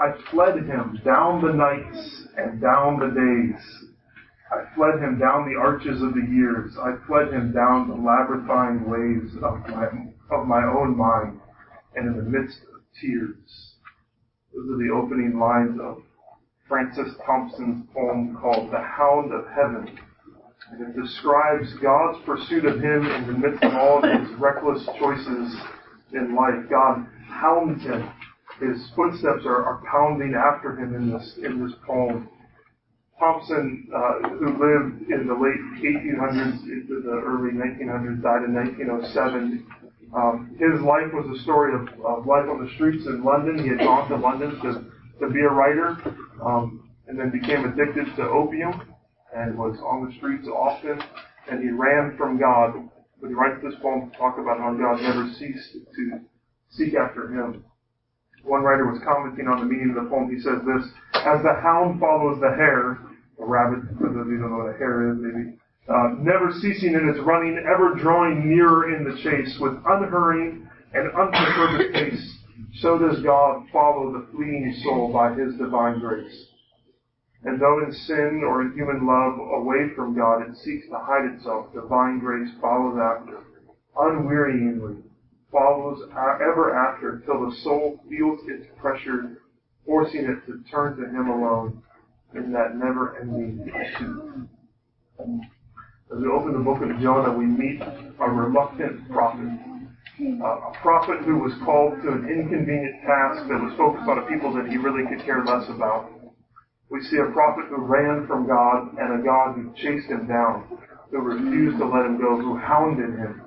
I fled him down the nights and down the days. I fled him down the arches of the years. I fled him down the labyrinthine ways of my, of my own mind and in the midst of tears. Those are the opening lines of Francis Thompson's poem called The Hound of Heaven. And it describes God's pursuit of him in the midst of all of his reckless choices in life. God hounds him. His footsteps are, are pounding after him in this, in this poem. Thompson, uh, who lived in the late 1800s into the early 1900s, died in 1907. Um, his life was a story of, of, life on the streets in London. He had gone to London to, to be a writer, um, and then became addicted to opium and was on the streets often. And he ran from God. But he writes this poem to talk about how God never ceased to seek after him. One writer was commenting on the meaning of the poem. He says this, as the hound follows the hare, a rabbit, for those of you don't know what a hare is, maybe. Uh, never ceasing in its running, ever drawing nearer in the chase, with unhurrying and unperturbed pace, so does God follow the fleeing soul by His divine grace. And though in sin or in human love away from God it seeks to hide itself, divine grace follows after, unwearyingly, follows ever after, till the soul feels its pressure, forcing it to turn to Him alone in that never-ending pursuit. As we open the book of Jonah, we meet a reluctant prophet. Uh, a prophet who was called to an inconvenient task that was focused on a people that he really could care less about. We see a prophet who ran from God and a God who chased him down, who refused to let him go, who hounded him,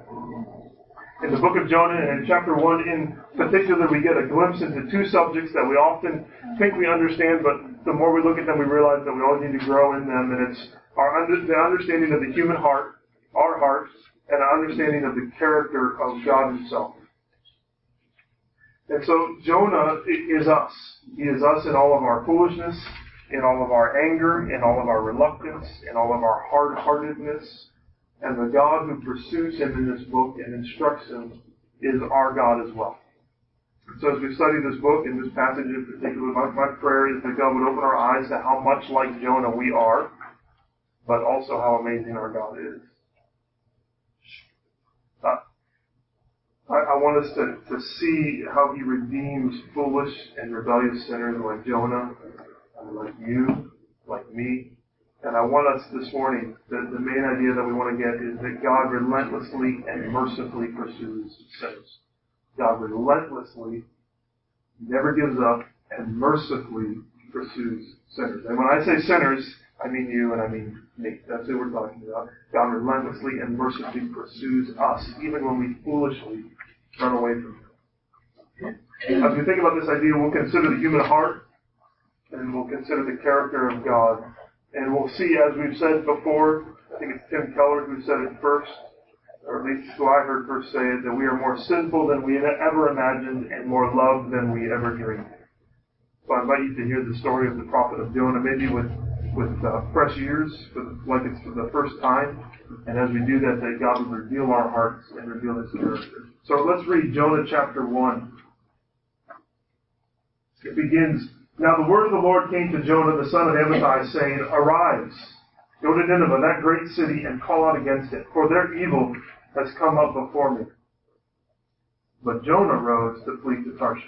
in the book of Jonah and in chapter 1 in particular, we get a glimpse into two subjects that we often think we understand, but the more we look at them, we realize that we always need to grow in them, and it's our under, the understanding of the human heart, our hearts, and an understanding of the character of God Himself. And so Jonah is us. He is us in all of our foolishness, in all of our anger, in all of our reluctance, in all of our hard-heartedness, and the God who pursues him in this book and instructs him is our God as well. So as we study this book and this passage in particular, my, my prayer is that God would open our eyes to how much like Jonah we are, but also how amazing our God is. Uh, I, I want us to, to see how he redeems foolish and rebellious sinners like Jonah, like you, like me, and I want us this morning, the, the main idea that we want to get is that God relentlessly and mercifully pursues sinners. God relentlessly never gives up and mercifully pursues sinners. And when I say sinners, I mean you and I mean me. That's who we're talking about. God relentlessly and mercifully pursues us, even when we foolishly run away from Him. As we think about this idea, we'll consider the human heart, and we'll consider the character of God and we'll see, as we've said before, I think it's Tim Keller who said it first, or at least who I heard first say it, that we are more sinful than we ever imagined and more loved than we ever dreamed. So I invite you to hear the story of the prophet of Jonah, maybe with with uh, fresh ears, like it's for the first time. And as we do that, that God will reveal our hearts and reveal His character. So let's read Jonah chapter one. It begins now the word of the Lord came to Jonah the son of Amittai, saying, Arise, go to Nineveh, that great city, and call out against it, for their evil has come up before me. But Jonah rose to flee to Tarshish,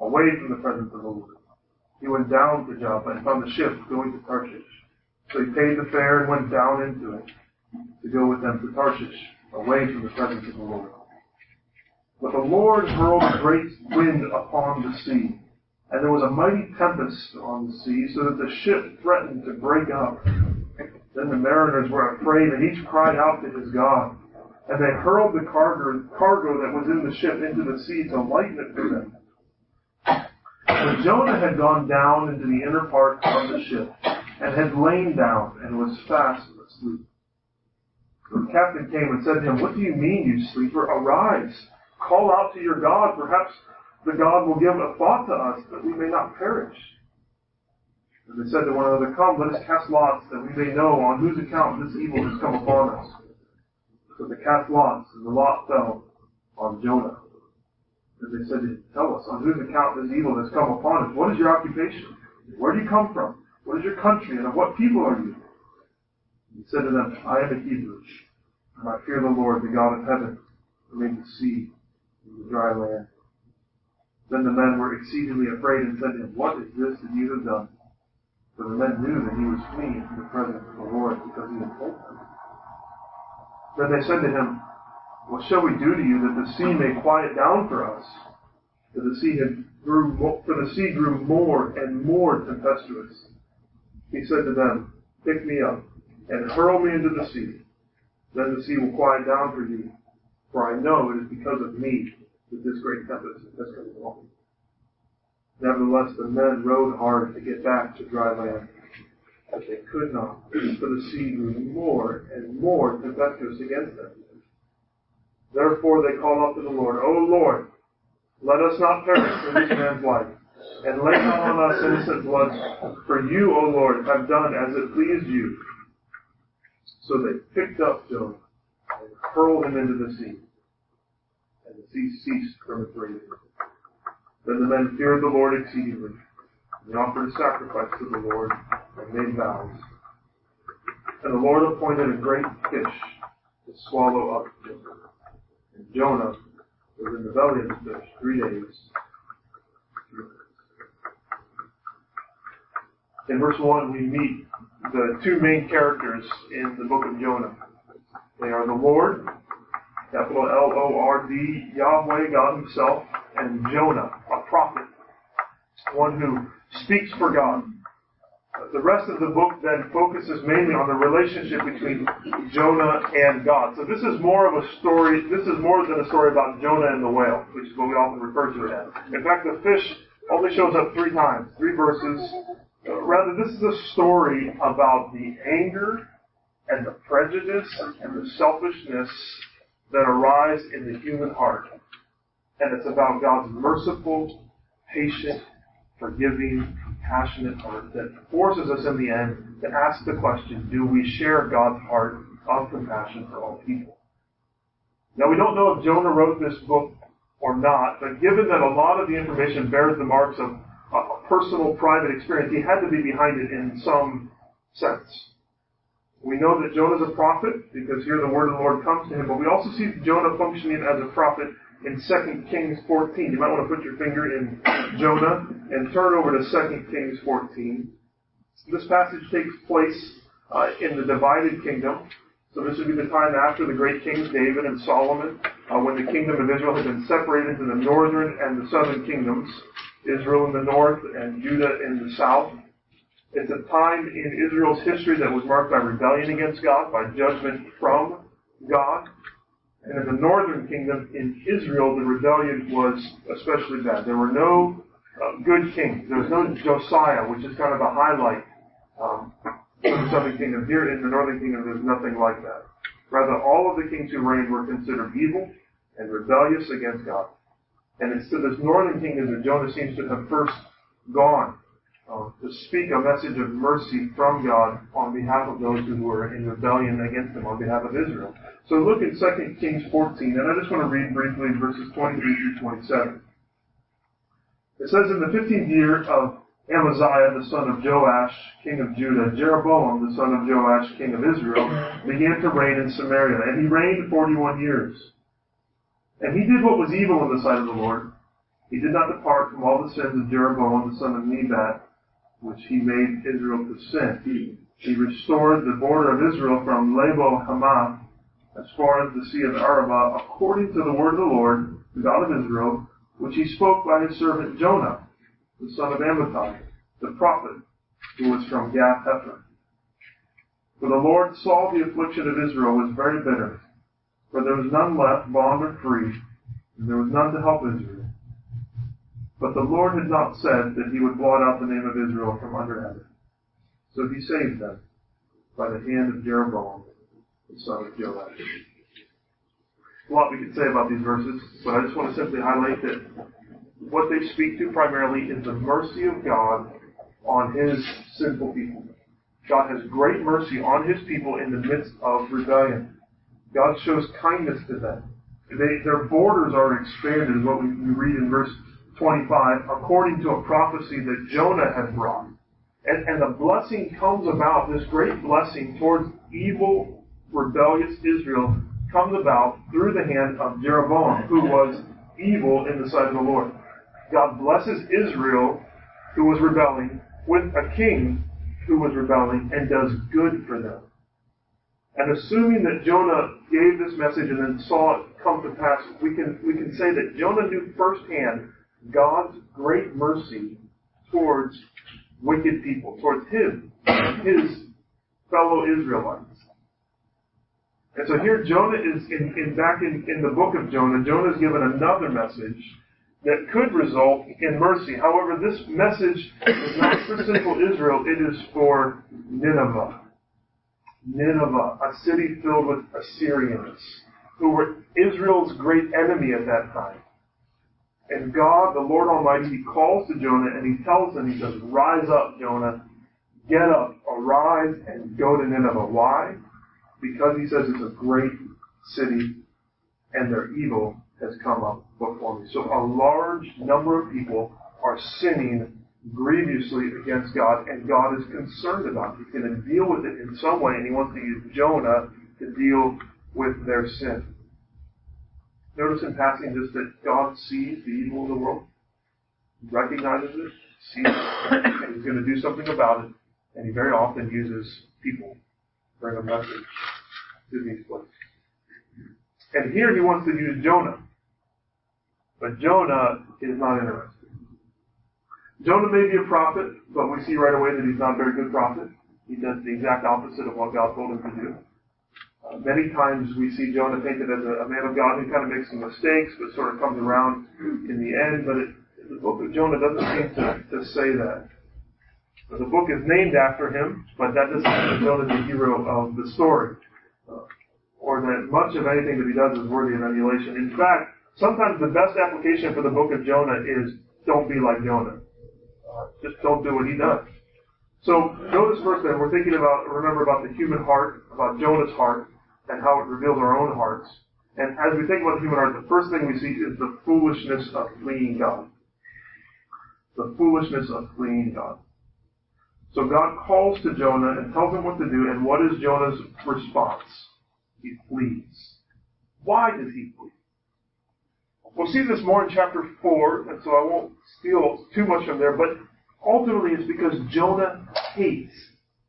away from the presence of the Lord. He went down to Joppa and found a ship going to Tarshish. So he paid the fare and went down into it to go with them to Tarshish, away from the presence of the Lord. But the Lord hurled a great wind upon the sea, and there was a mighty tempest on the sea, so that the ship threatened to break up. Then the mariners were afraid, and each cried out to his God. And they hurled the cargo, cargo that was in the ship into the sea to lighten it for them. But Jonah had gone down into the inner part of the ship, and had lain down, and was fast asleep. The captain came and said to him, What do you mean, you sleeper? Arise, call out to your God. Perhaps that God will give a thought to us that we may not perish. And they said to one another, Come, let us cast lots that we may know on whose account this evil has come upon us. So they cast lots, and the lot fell on Jonah. And they said, to him, Tell us, on whose account this evil has come upon us? What is your occupation? Where do you come from? What is your country, and of what people are you? He said to them, I am a Hebrew, and I fear the Lord, the God of heaven, who made the sea and the dry land. Then the men were exceedingly afraid and said to him, What is this that you have done? For the men knew that he was fleeing from the presence of the Lord because he had told them. Then they said to him, What shall we do to you that the sea may quiet down for us? For the sea had grew, for the sea grew more and more tempestuous. He said to them, Pick me up and hurl me into the sea. Then the sea will quiet down for you, for I know it is because of me that this great tempest has come along. Nevertheless, the men rowed hard to get back to dry land, but they could not, for the sea grew more and more tempestuous against them. Therefore they called out to the Lord, O Lord, let us not perish for this man's life, and lay not on us innocent blood, for you, O Lord, have done as it pleased you. So they picked up Jonah and hurled him into the sea, and the sea ceased from its raging. Then the men feared the Lord exceedingly. and They offered a sacrifice to the Lord and made vows. And the Lord appointed a great fish to swallow up Jonah. And Jonah was in the belly of the fish three days. In verse 1, we meet the two main characters in the book of Jonah. They are the Lord, capital L-O-R-D, Yahweh, God Himself, and Jonah, a prophet, one who speaks for God. The rest of the book then focuses mainly on the relationship between Jonah and God. So this is more of a story, this is more than a story about Jonah and the whale, which is what we often refer to it as. In fact, the fish only shows up three times, three verses. Uh, rather, this is a story about the anger and the prejudice and the selfishness that arise in the human heart and it's about God's merciful, patient, forgiving, compassionate heart that forces us in the end to ask the question, do we share God's heart of compassion for all people? Now we don't know if Jonah wrote this book or not, but given that a lot of the information bears the marks of a personal, private experience, he had to be behind it in some sense. We know that Jonah is a prophet because here the word of the Lord comes to him, but we also see Jonah functioning as a prophet in 2 Kings 14. You might want to put your finger in Jonah and turn over to 2 Kings 14. This passage takes place uh, in the divided kingdom. So this would be the time after the great kings David and Solomon, uh, when the kingdom of Israel had been separated into the northern and the southern kingdoms, Israel in the north and Judah in the south. It's a time in Israel's history that was marked by rebellion against God, by judgment from God. And in the northern kingdom, in Israel, the rebellion was especially bad. There were no uh, good kings. There was no Josiah, which is kind of a highlight um, in the southern kingdom. Here in the northern kingdom, there's nothing like that. Rather, all of the kings who reigned were considered evil and rebellious against God. And it's to this northern kingdom that Jonah seems to have first gone uh, to speak a message of mercy from God on behalf of those who were in rebellion against him on behalf of Israel. So look at 2 Kings 14, and I just want to read briefly verses 23 through 27. It says, In the fifteenth year of Amaziah, the son of Joash, king of Judah, Jeroboam, the son of Joash, king of Israel, began to reign in Samaria, and he reigned forty-one years. And he did what was evil in the sight of the Lord. He did not depart from all the sins of Jeroboam, the son of Nebat, which he made Israel to sin. He restored the border of Israel from Lebo Hamath as far as the Sea of Arabah, according to the word of the Lord, the God of Israel, which he spoke by his servant Jonah, the son of Amittai, the prophet, who was from Gath Hepher. For the Lord saw the affliction of Israel was very bitter, for there was none left, bond or free, and there was none to help Israel. But the Lord had not said that he would blot out the name of Israel from under heaven. So he saved them by the hand of Jeroboam, the son of Joash. A lot we could say about these verses, but I just want to simply highlight that what they speak to primarily is the mercy of God on his sinful people. God has great mercy on his people in the midst of rebellion. God shows kindness to them. They, their borders are expanded, is what we, we read in verse 25, according to a prophecy that Jonah had brought. And, and the blessing comes about, this great blessing towards evil, rebellious Israel comes about through the hand of Jeroboam, who was evil in the sight of the Lord. God blesses Israel, who was rebelling, with a king who was rebelling, and does good for them. And assuming that Jonah gave this message and then saw it come to pass, we can, we can say that Jonah knew firsthand God's great mercy towards wicked people, towards him his fellow Israelites. And so here Jonah is in, in back in, in the book of Jonah, Jonah is given another message that could result in mercy. However, this message is not for simple Israel, it is for Nineveh. Nineveh, a city filled with Assyrians, who were Israel's great enemy at that time. And God, the Lord Almighty, He calls to Jonah and He tells him, He says, Rise up, Jonah. Get up, arise, and go to Nineveh. Why? Because He says it's a great city and their evil has come up before me. So a large number of people are sinning grievously against God, and God is concerned about it. He's going to deal with it in some way, and He wants to use Jonah to deal with their sin. Notice in passing just that God sees the evil of the world, recognizes it, sees it, and He's going to do something about it, and He very often uses people to bring a message to these places. And here He wants to use Jonah. But Jonah is not interested. Jonah may be a prophet, but we see right away that he's not a very good prophet. He does the exact opposite of what God told him to do. Uh, many times we see Jonah painted as a, a, man of God who kind of makes some mistakes, but sort of comes around in the end. But it, the book of Jonah doesn't seem to, to say that. the book is named after him, but that doesn't make Jonah the hero of the story. Uh, or that much of anything that he does is worthy of emulation. In fact, sometimes the best application for the book of Jonah is don't be like Jonah. Just don't do what he does. So notice first then, we're thinking about, remember about the human heart, about Jonah's heart, and how it reveals our own hearts. And as we think about the human heart, the first thing we see is the foolishness of fleeing God. The foolishness of fleeing God. So God calls to Jonah and tells him what to do, and what is Jonah's response? He flees. Why does he flee? We'll see this more in chapter 4, and so I won't steal too much from there, but ultimately it's because Jonah hates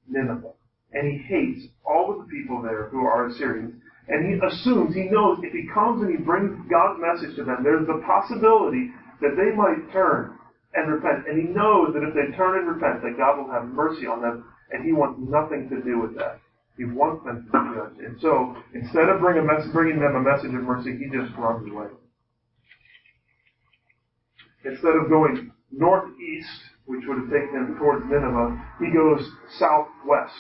Nineveh. And he hates all of the people there who are Assyrians. And he assumes, he knows if he comes and he brings God's message to them, there's the possibility that they might turn and repent. And he knows that if they turn and repent, that God will have mercy on them, and he wants nothing to do with that. He wants them to be judged. And so, instead of bringing, bringing them a message of mercy, he just runs away. Instead of going northeast, which would have taken him towards Nineveh, he goes southwest.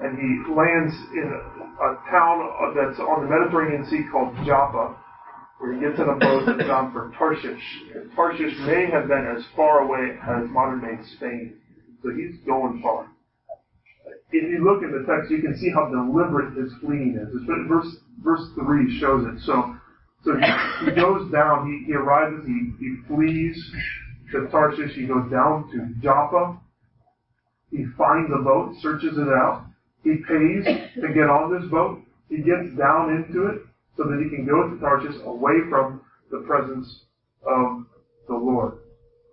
And he lands in a, a town that's on the Mediterranean Sea called Joppa, where he gets in a boat that's bound for Tarshish. And Tarshish may have been as far away as modern day Spain. So he's going far. If you look in the text, you can see how deliberate his fleeing is. Verse, verse 3 shows it. So so he, he goes down, he, he arises, he, he flees to Tarshish, he goes down to Joppa, he finds a boat, searches it out, he pays to get on this boat, he gets down into it so that he can go to Tarshish away from the presence of the Lord.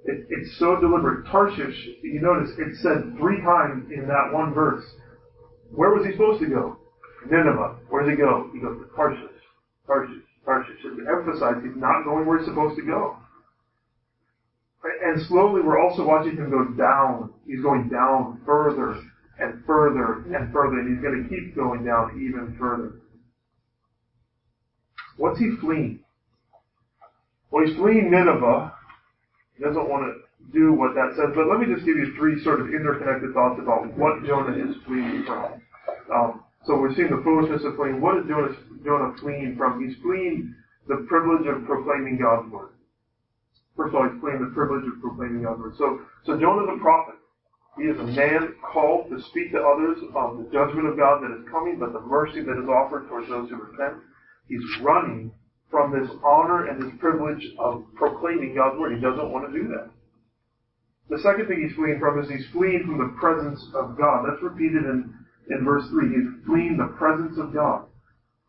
It, it's so deliberate. Tarshish, you notice, it said three times in that one verse. Where was he supposed to go? Nineveh. Where does he go? He goes to Tarshish. Tarshish. Tarshish should emphasize he's not going where he's supposed to go. And slowly we're also watching him go down. He's going down further and further and further, and he's going to keep going down even further. What's he fleeing? Well, he's fleeing Nineveh. He doesn't want to do what that says, but let me just give you three sort of interconnected thoughts about what Jonah is fleeing from. Um, so we're seeing the foolishness of fleeing. What is Jonah, Jonah fleeing from? He's fleeing the privilege of proclaiming God's word. First of all, he's fleeing the privilege of proclaiming God's word. So, so Jonah's a prophet. He is a man called to speak to others of the judgment of God that is coming, but the mercy that is offered towards those who repent. He's running from this honor and this privilege of proclaiming God's word. He doesn't want to do that. The second thing he's fleeing from is he's fleeing from the presence of God. That's repeated in, in verse 3. He's fleeing the presence of God.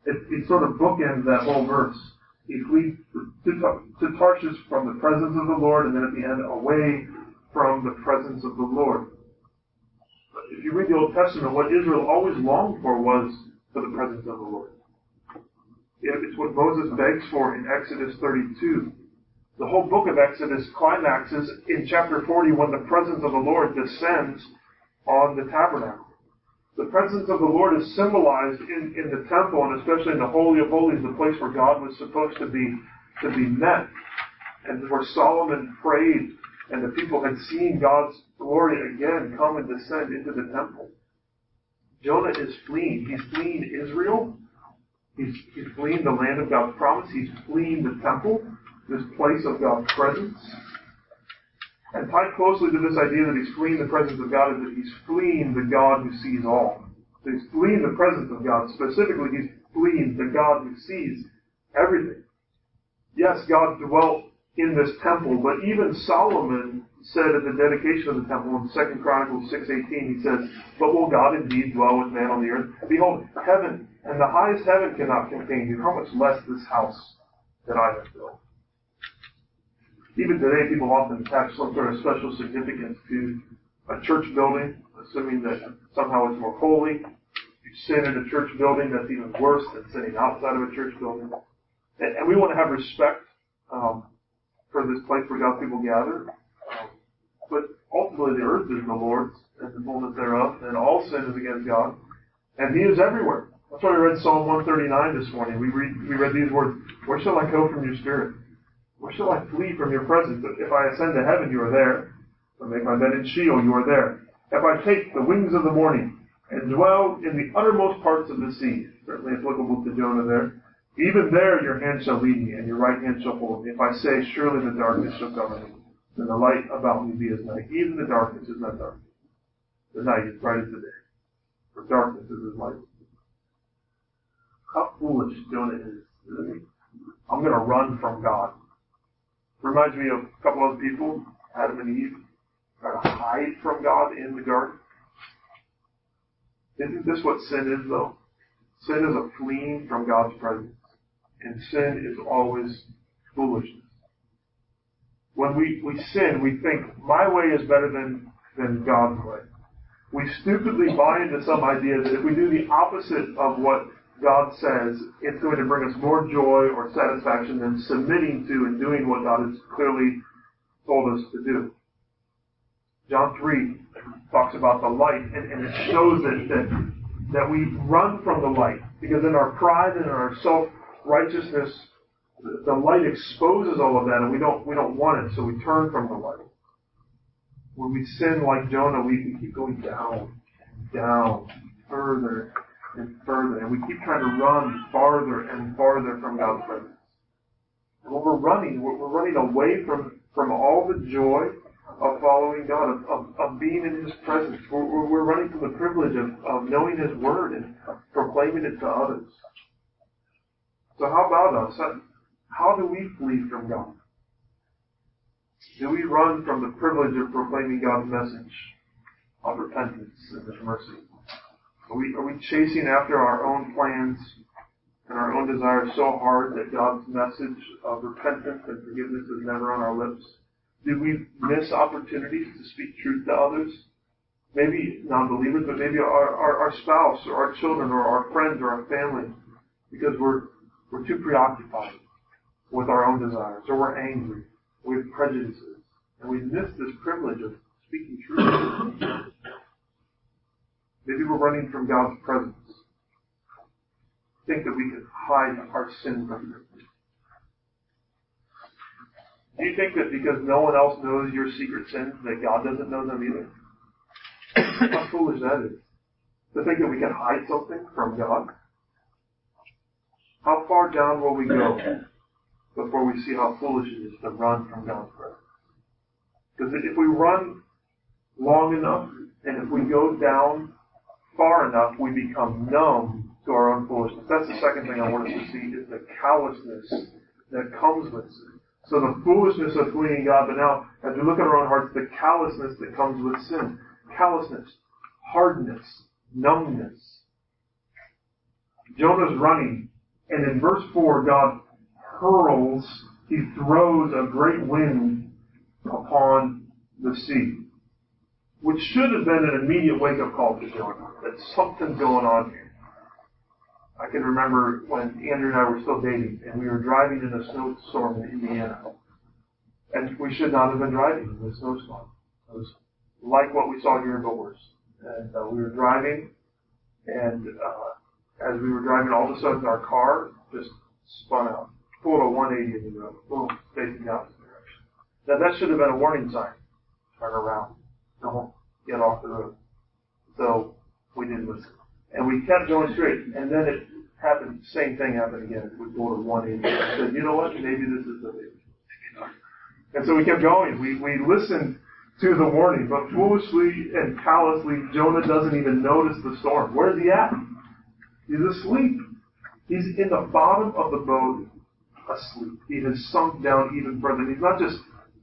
It, it sort of bookends that whole verse. He flees to, to Tarshish from the presence of the Lord, and then at the end, away from the presence of the Lord. If you read the Old Testament, what Israel always longed for was for the presence of the Lord. It's what Moses begs for in Exodus 32 the whole book of Exodus climaxes in chapter 40 when the presence of the Lord descends on the tabernacle. The presence of the Lord is symbolized in, in the temple and especially in the Holy of Holies, the place where God was supposed to be, to be met. And where Solomon prayed and the people had seen God's glory again come and descend into the temple. Jonah is fleeing. He's fleeing Israel. He's, he's fleeing the land of God's promise. He's fleeing the temple this place of God's presence. And tied closely to this idea that he's fleeing the presence of God is that he's fleeing the God who sees all. So he's fleeing the presence of God. Specifically, he's fleeing the God who sees everything. Yes, God dwelt in this temple, but even Solomon said at the dedication of the temple in 2 Chronicles 6.18, he says, But will God indeed dwell with man on the earth? Behold, heaven and the highest heaven cannot contain you. How much less this house that I have built? Even today, people often attach some sort of special significance to a church building, assuming that somehow it's more holy. You sin in a church building, that's even worse than sinning outside of a church building. And, and we want to have respect um, for this place where God's people gather. But ultimately, the earth is the Lord's and the fullness thereof, and all sin is against God. And He is everywhere. That's why we read Psalm 139 this morning. We read, we read these words, Where shall I go from your spirit? Where shall I flee from your presence? If I ascend to heaven, you are there. If I make my bed in Sheol, you are there. If I take the wings of the morning and dwell in the uttermost parts of the sea, certainly applicable to Jonah there, even there your hand shall lead me, and your right hand shall hold me. If I say, surely the darkness shall cover me, then the light about me be as night. Even the darkness is not dark. The night is bright as the day, for darkness is as light. How foolish Jonah is? I'm going to run from God. Reminds me of a couple other people, Adam and Eve, trying to hide from God in the garden. Isn't this what sin is though? Sin is a fleeing from God's presence. And sin is always foolishness. When we, we sin, we think, my way is better than, than God's way. We stupidly buy into some idea that if we do the opposite of what God says it's going to bring us more joy or satisfaction than submitting to and doing what God has clearly told us to do. John 3 talks about the light, and, and it shows that, that, that we run from the light, because in our pride and in our self-righteousness, the light exposes all of that, and we don't, we don't want it, so we turn from the light. When we sin like Jonah, we, we keep going down, down, further and further. And we keep trying to run farther and farther from God's presence. And when we're running, we're, we're running away from, from all the joy of following God, of, of, of being in His presence. We're, we're, running from the privilege of, of knowing His Word and proclaiming it to others. So how about us? How, do we flee from God? Do we run from the privilege of proclaiming God's message of repentance and His mercy? Are we, are we chasing after our own plans and our own desires so hard that God's message of repentance and forgiveness is never on our lips? Did we miss opportunities to speak truth to others? Maybe non-believers, but maybe our, our, our spouse or our children or our friends or our family because we're, we're too preoccupied with our own desires or we're angry. We have prejudices and we miss this privilege of speaking truth. Maybe we're running from God's presence. Think that we can hide our sin from Him. Do you think that because no one else knows your secret sins, that God doesn't know them either? How foolish that is. To think that we can hide something from God. How far down will we go before we see how foolish it is to run from God's presence? Because if we run long enough, and if we go down far enough, we become numb to our own foolishness. That's the second thing I want us to see is the callousness that comes with sin. So the foolishness of fleeing God, but now as we look at our own hearts, the callousness that comes with sin. Callousness, hardness, numbness. Jonah's running, and in verse 4, God hurls, he throws a great wind upon the sea, which should have been an immediate wake-up call to Jonah, that something's going on here. I can remember when Andrew and I were still dating, and we were driving in a snowstorm in Indiana. And we should not have been driving in the snowstorm. It was like what we saw here in Bowers. And uh, we were driving, and uh, as we were driving, all of a sudden our car just spun out, pulled a 180 in the road, boom, facing the opposite direction. Now that should have been a warning sign. Turn around. Don't get off the road. So we didn't listen. And we kept going straight. And then it happened, same thing happened again. We pulled a 180. I said, you know what? Maybe this is the way. And so we kept going. We, we listened to the warning, but foolishly and callously, Jonah doesn't even notice the storm. Where's he at? He's asleep. He's in the bottom of the boat, asleep. He has sunk down even further. He's not just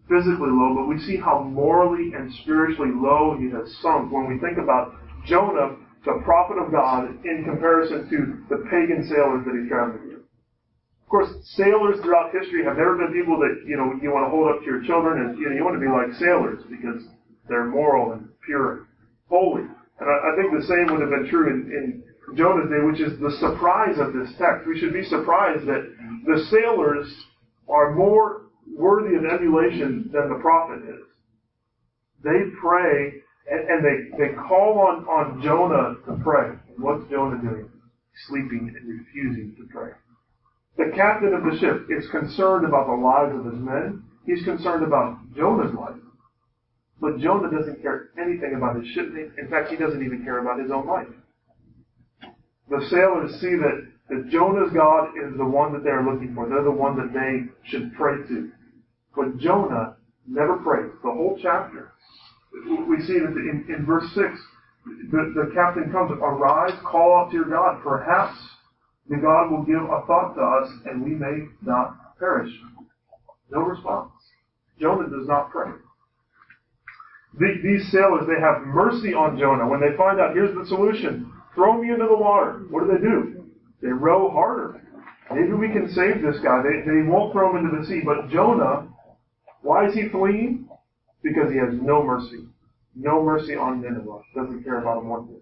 physically low, but we see how morally and spiritually low he has sunk when we think about Jonah the prophet of God in comparison to the pagan sailors that he's traveling with. Of course, sailors throughout history have never been people that, you know, you want to hold up to your children and, you know, you want to be like sailors because they're moral and pure and holy. And I, I think the same would have been true in, in Jonah's day, which is the surprise of this text. We should be surprised that the sailors are more worthy of emulation than the prophet is. They pray and, and they, they call on, on Jonah to pray. what's Jonah doing? Sleeping and refusing to pray. The captain of the ship is concerned about the lives of his men. He's concerned about Jonah's life. But Jonah doesn't care anything about his shipmate. In fact, he doesn't even care about his own life. The sailors see that, that Jonah's God is the one that they're looking for. They're the one that they should pray to. But Jonah never prays. The whole chapter we see that in, in verse 6, the, the captain comes, arise, call out to your God. Perhaps the God will give a thought to us and we may not perish. No response. Jonah does not pray. The, these sailors, they have mercy on Jonah. When they find out, here's the solution. Throw me into the water. What do they do? They row harder. Maybe we can save this guy. They, they won't throw him into the sea. But Jonah, why is he fleeing? because he has no mercy. No mercy on Nineveh. Doesn't care about them one bit.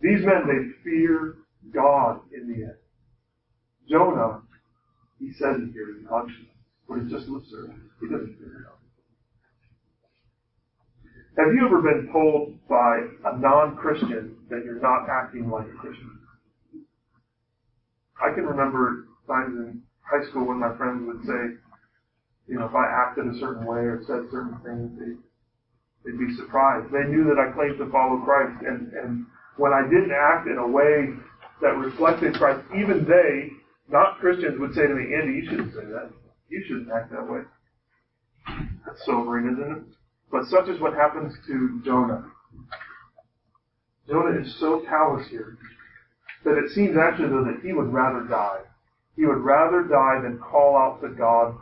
These men, they fear God in the end. Jonah, he says he fears God, but it's just lip service. He doesn't fear God. Have you ever been told by a non-Christian that you're not acting like a Christian? I can remember times in high school when my friends would say, you know, if I acted a certain way or said certain things, they, they'd be surprised. They knew that I claimed to follow Christ, and, and when I didn't act in a way that reflected Christ, even they, not Christians, would say to me, Andy, you shouldn't say that. You shouldn't act that way. That's sobering, isn't it? But such is what happens to Jonah. Jonah is so callous here that it seems actually though that he would rather die. He would rather die than call out to God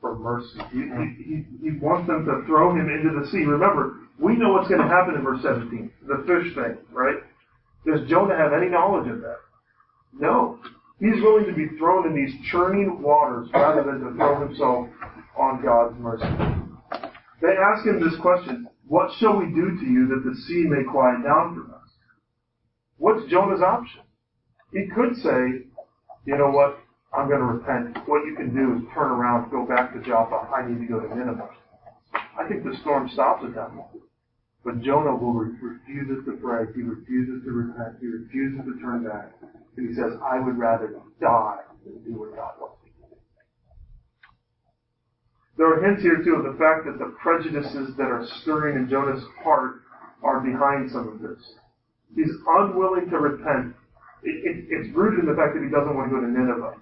for mercy. He, he, he wants them to throw him into the sea. Remember, we know what's going to happen in verse 17. The fish thing, right? Does Jonah have any knowledge of that? No. He's willing to be thrown in these churning waters rather than to throw himself on God's mercy. They ask him this question, what shall we do to you that the sea may quiet down for us? What's Jonah's option? He could say, you know what, I'm going to repent. What you can do is turn around, go back to Joppa. I need to go to Nineveh. I think the storm stops at that moment. But Jonah will re- refuses to pray. He refuses to repent. He refuses to turn back. And he says, I would rather die than do what God wants me to do. There are hints here too of the fact that the prejudices that are stirring in Jonah's heart are behind some of this. He's unwilling to repent. It, it, it's rooted in the fact that he doesn't want to go to Nineveh.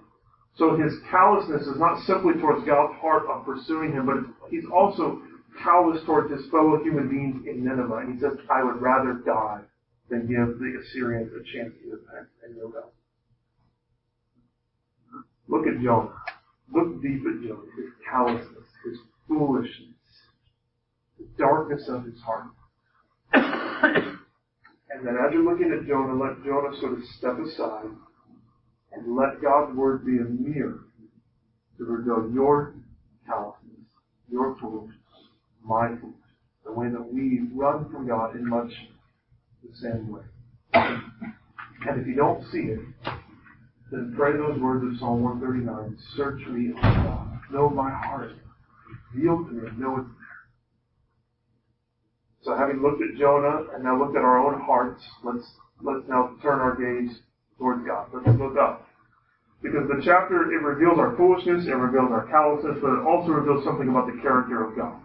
So his callousness is not simply towards God's heart of pursuing him, but he's also callous towards his fellow human beings in Nineveh. And he says, I would rather die than give the Assyrians a chance to repent and rebel. Look at Jonah. Look deep at Jonah, his callousness, his foolishness, the darkness of his heart. and then as you're looking at Jonah, let Jonah sort of step aside and let God's word be a mirror to reveal your callousness, your foolishness, my foolishness, the way that we run from God in much the same way. And if you don't see it, then pray those words of Psalm 139. Search me, O God. Know my heart. Reveal to me. Know there. So having looked at Jonah and now looked at our own hearts, let's, let's now turn our gaze towards God. Let's look up. Because the chapter, it reveals our foolishness, it reveals our callousness, but it also reveals something about the character of God.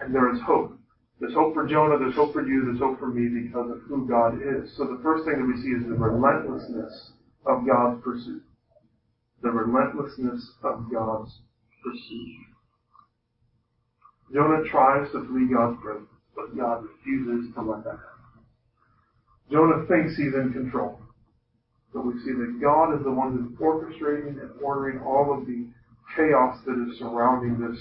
And there is hope. There's hope for Jonah, there's hope for you, there's hope for me because of who God is. So the first thing that we see is the relentlessness of God's pursuit. The relentlessness of God's pursuit. Jonah tries to flee God's presence, but God refuses to let that happen. Jonah thinks he's in control. But we see that God is the one who's orchestrating and ordering all of the chaos that is surrounding this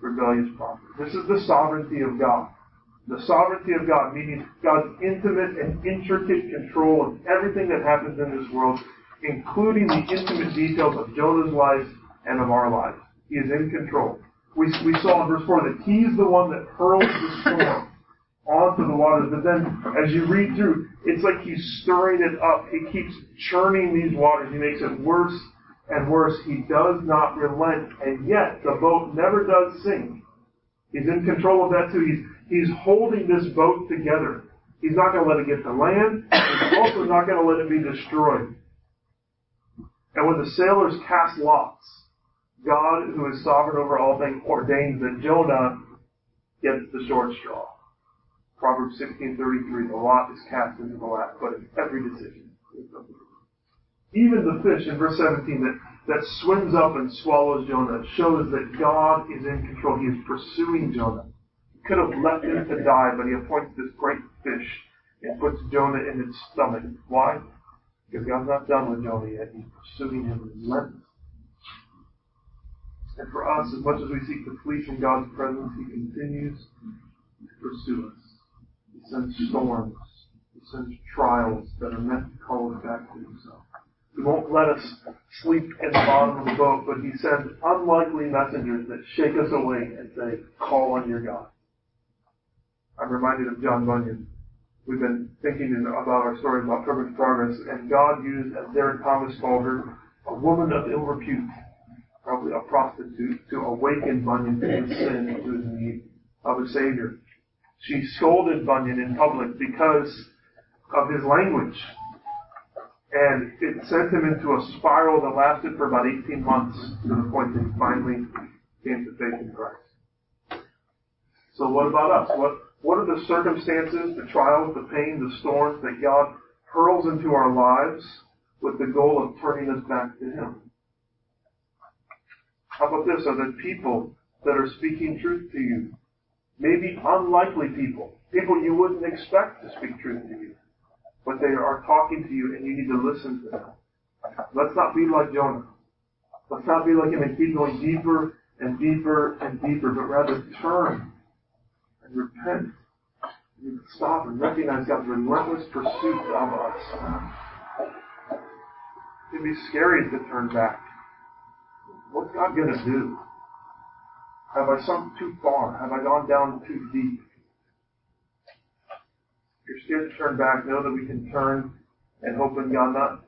rebellious prophet. This is the sovereignty of God. The sovereignty of God, meaning God's intimate and intricate control of everything that happens in this world, including the intimate details of Jonah's life and of our lives. He is in control. We, we saw in verse 4 that He's the one that hurls the storm onto the waters. But then, as you read through, it's like he's stirring it up. He keeps churning these waters. He makes it worse and worse. He does not relent, and yet the boat never does sink. He's in control of that too. He's, he's holding this boat together. He's not going to let it get to land. He's also not going to let it be destroyed. And when the sailors cast lots, God, who is sovereign over all things, ordains that Jonah gets the short straw. Proverbs 16:33, the lot is cast into the lap, but in every decision Even the fish in verse 17 that, that swims up and swallows Jonah shows that God is in control. He is pursuing Jonah. He could have left him to die, but he appoints this great fish and puts Jonah in its stomach. Why? Because God's not done with Jonah yet. He's pursuing him relentlessly. And for us, as much as we seek to flee from God's presence, He continues to pursue us. He sends storms. He sends trials that are meant to call us back to Himself. He won't let us sleep in the bottom of the boat, but He sends unlikely messengers that shake us awake and say, call on your God. I'm reminded of John Bunyan. We've been thinking about our story about Pilgrim's Progress, and God used, as Derek Thomas called her, a woman of ill repute, probably a prostitute, to awaken Bunyan to his sin and to his need of a Savior. She scolded Bunyan in public because of his language. And it sent him into a spiral that lasted for about 18 months to the point that he finally came to faith in Christ. So what about us? What, what are the circumstances, the trials, the pain, the storms that God hurls into our lives with the goal of turning us back to Him? How about this? Are there people that are speaking truth to you? maybe unlikely people, people you wouldn't expect to speak truth to you, but they are talking to you and you need to listen to them. Let's not be like Jonah. Let's not be like him and keep going deeper and deeper and deeper, but rather turn and repent. Stop and recognize God's relentless pursuit of us. It can be scary to turn back. What's God going to do? Have I sunk too far? Have I gone down too deep? If you're scared to turn back, know that we can turn and hope in God, not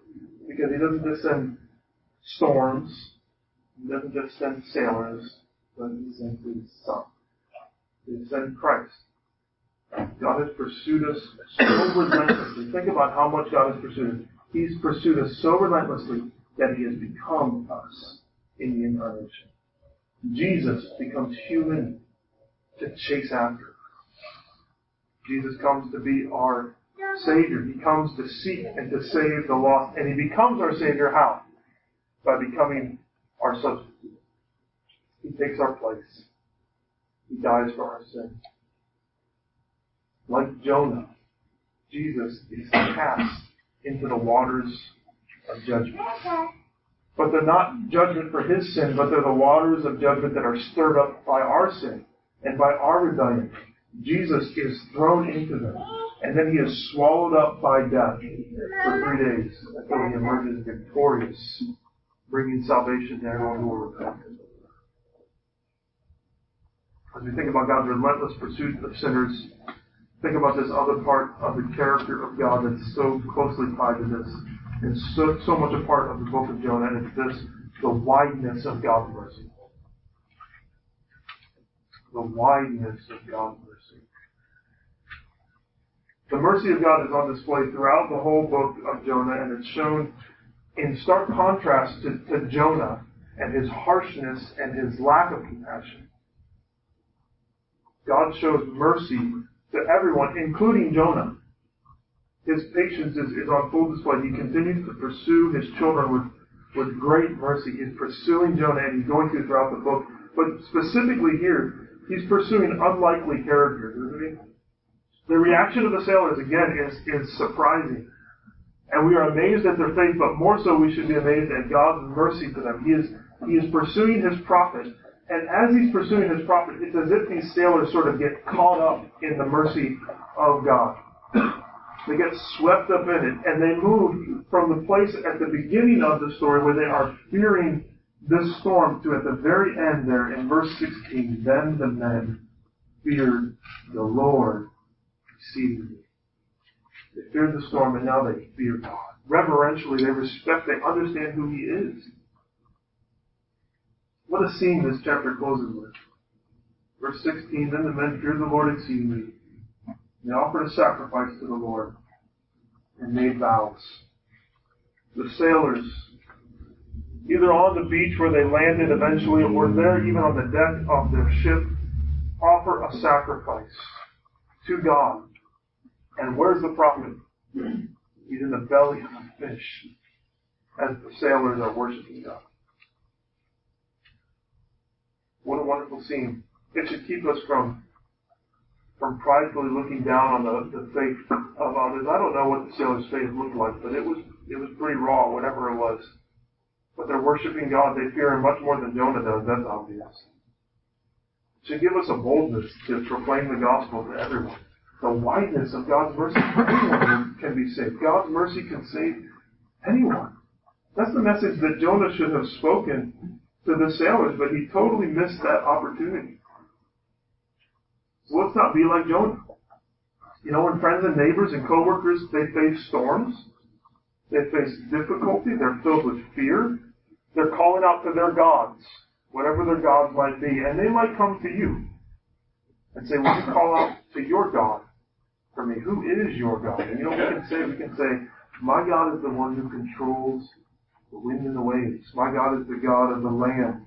because He doesn't just send storms, He doesn't just send sailors, but He sends His Son. He sends Christ. God has pursued us so relentlessly. Think about how much God has pursued us. He's pursued us so relentlessly that He has become us in the incarnation. Jesus becomes human to chase after. Jesus comes to be our Savior. He comes to seek and to save the lost. And He becomes our Savior how? By becoming our substitute. He takes our place. He dies for our sin. Like Jonah, Jesus is cast into the waters of judgment. But they're not judgment for his sin, but they're the waters of judgment that are stirred up by our sin and by our rebellion. Jesus is thrown into them, and then he is swallowed up by death for three days until he emerges victorious, bringing salvation to everyone who will repent. As we think about God's relentless pursuit of sinners, think about this other part of the character of God that's so closely tied to this and so, so much a part of the book of Jonah, it's this, the wideness of God's mercy. The wideness of God's mercy. The mercy of God is on display throughout the whole book of Jonah, and it's shown in stark contrast to, to Jonah and his harshness and his lack of compassion. God shows mercy to everyone, including Jonah. His patience is, is on full display. He continues to pursue his children with, with great mercy. He's pursuing Jonah and he's going through throughout the book. But specifically here, he's pursuing unlikely characters, isn't he? The reaction of the sailors, again, is, is surprising. And we are amazed at their faith, but more so we should be amazed at God's mercy to them. He is, he is pursuing his prophet. And as he's pursuing his prophet, it's as if these sailors sort of get caught up in the mercy of God. They get swept up in it, and they move from the place at the beginning of the story where they are fearing this storm to at the very end there in verse 16, then the men feared the Lord exceedingly. They feared the storm and now they fear God. Reverentially, they respect, they understand who He is. What a scene this chapter closes with. Verse 16, then the men feared the Lord exceedingly they offered a sacrifice to the Lord and made vows. The sailors, either on the beach where they landed eventually or there even on the deck of their ship, offer a sacrifice to God. And where's the prophet? He's in the belly of a fish as the sailors are worshiping God. What a wonderful scene. It should keep us from from pridefully looking down on the, the faith of others. I don't know what the sailors' faith looked like, but it was it was pretty raw, whatever it was. But they're worshiping God. They fear Him much more than Jonah does. That's obvious. Should give us a boldness to proclaim the gospel to everyone. The wideness of God's mercy. Anyone can be saved. God's mercy can save anyone. That's the message that Jonah should have spoken to the sailors, but he totally missed that opportunity. Let's not be like Jonah. You know, when friends and neighbors and coworkers, they face storms, they face difficulty, they're filled with fear, they're calling out to their gods, whatever their gods might be, and they might come to you and say, will you call out to your God for me? Who is your God? And you know we can say? We can say, my God is the one who controls the wind and the waves. My God is the God of the land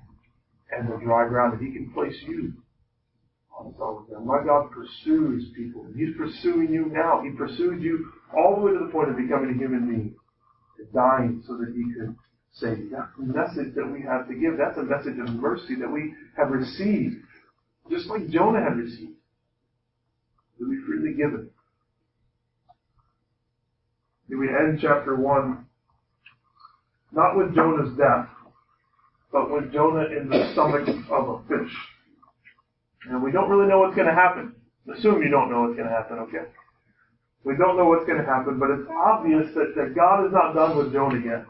and the dry ground, and he can place you my God pursues people. He's pursuing you now. He pursued you all the way to the point of becoming a human being, dying so that he could save you. That's the message that we have to give. That's a message of mercy that we have received, just like Jonah had received. We freely give it. We end chapter 1 not with Jonah's death, but with Jonah in the stomach of a fish. And we don't really know what's going to happen. Assume you don't know what's going to happen, okay? We don't know what's going to happen, but it's obvious that, that God is not done with Jonah yet.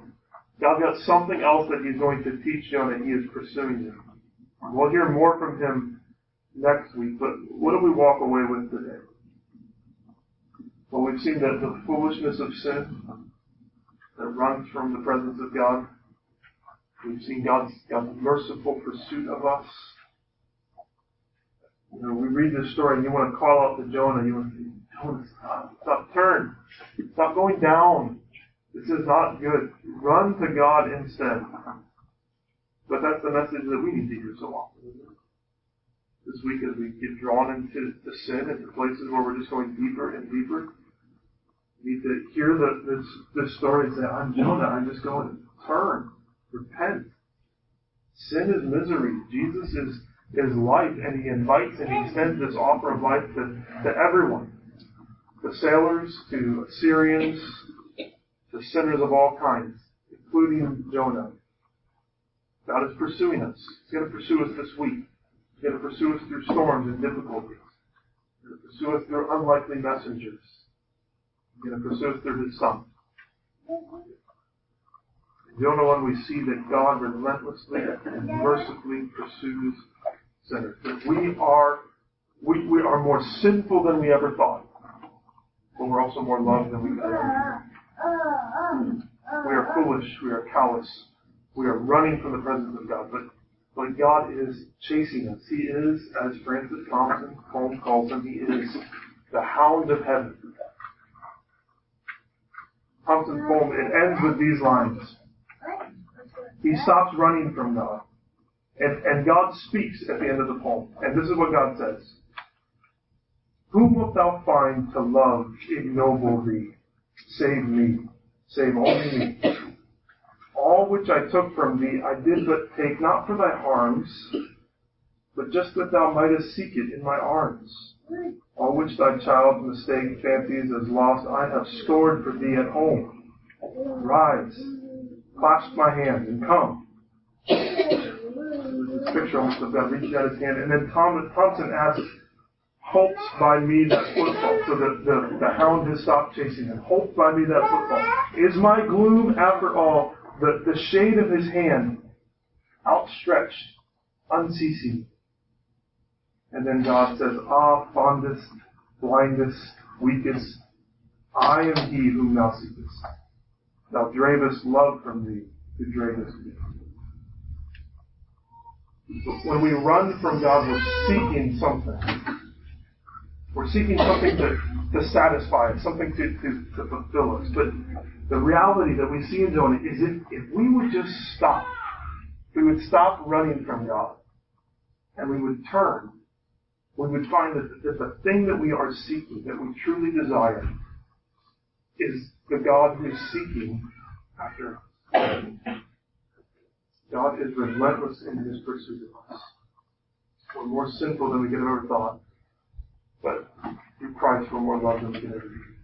God's got something else that he's going to teach Jonah. He is pursuing him. We'll hear more from him next week, but what do we walk away with today? Well, we've seen that the foolishness of sin that runs from the presence of God. We've seen God's, God's merciful pursuit of us. You know, we read this story and you want to call out to Jonah. You want to Jonah, stop, stop, turn. Stop going down. This is not good. Run to God instead. But that's the message that we need to hear so often, This week as we get drawn into the sin, and into places where we're just going deeper and deeper, we need to hear the, this, this story and say, I'm Jonah, I'm just going, turn, repent. Sin is misery. Jesus is is life, and he invites and he extends this offer of life to, to everyone. to sailors, to Assyrians, to sinners of all kinds, including Jonah. God is pursuing us. He's going to pursue us this week. He's going to pursue us through storms and difficulties. He's going to pursue us through unlikely messengers. He's going to pursue us through His Son. In Jonah 1, we see that God relentlessly and mercifully pursues sinners. That we are, we, we are more sinful than we ever thought. But we're also more loved than we ever We are foolish. We are callous. We are running from the presence of God. But, but God is chasing us. He is, as Francis Thompson Holmes calls him, he is the hound of heaven. Thompson's poem, it ends with these lines. He stops running from God. And, and God speaks at the end of the poem. And this is what God says. Whom wilt thou find to love ignoble thee? Save me. Save only me. All which I took from thee I did but take not for thy harms, but just that thou mightest seek it in my arms. All which thy child's mistake fancies as lost I have stored for thee at home. Rise, clasp my hand, and come. This picture almost of God reaching out his hand, and then Tom, Thompson asks, Halt by me that footfall. So the, the, the hound has stopped chasing him. Halt by me that footfall. Is my gloom, after all, the, the shade of his hand outstretched, unceasing? And then God says, Ah, fondest, blindest, weakest, I am he whom thou seekest. Thou dravest love from thee, who dravest me. When we run from God, we're seeking something. We're seeking something to, to satisfy us, something to, to, to fulfill us. But the reality that we see in Jonah is if, if we would just stop, we would stop running from God, and we would turn, we would find that, that the thing that we are seeking, that we truly desire, is the God who is seeking after us. God is relentless in his pursuit of us. We're more sinful than we could have ever thought. But through Christ, we're more loved than we could ever be.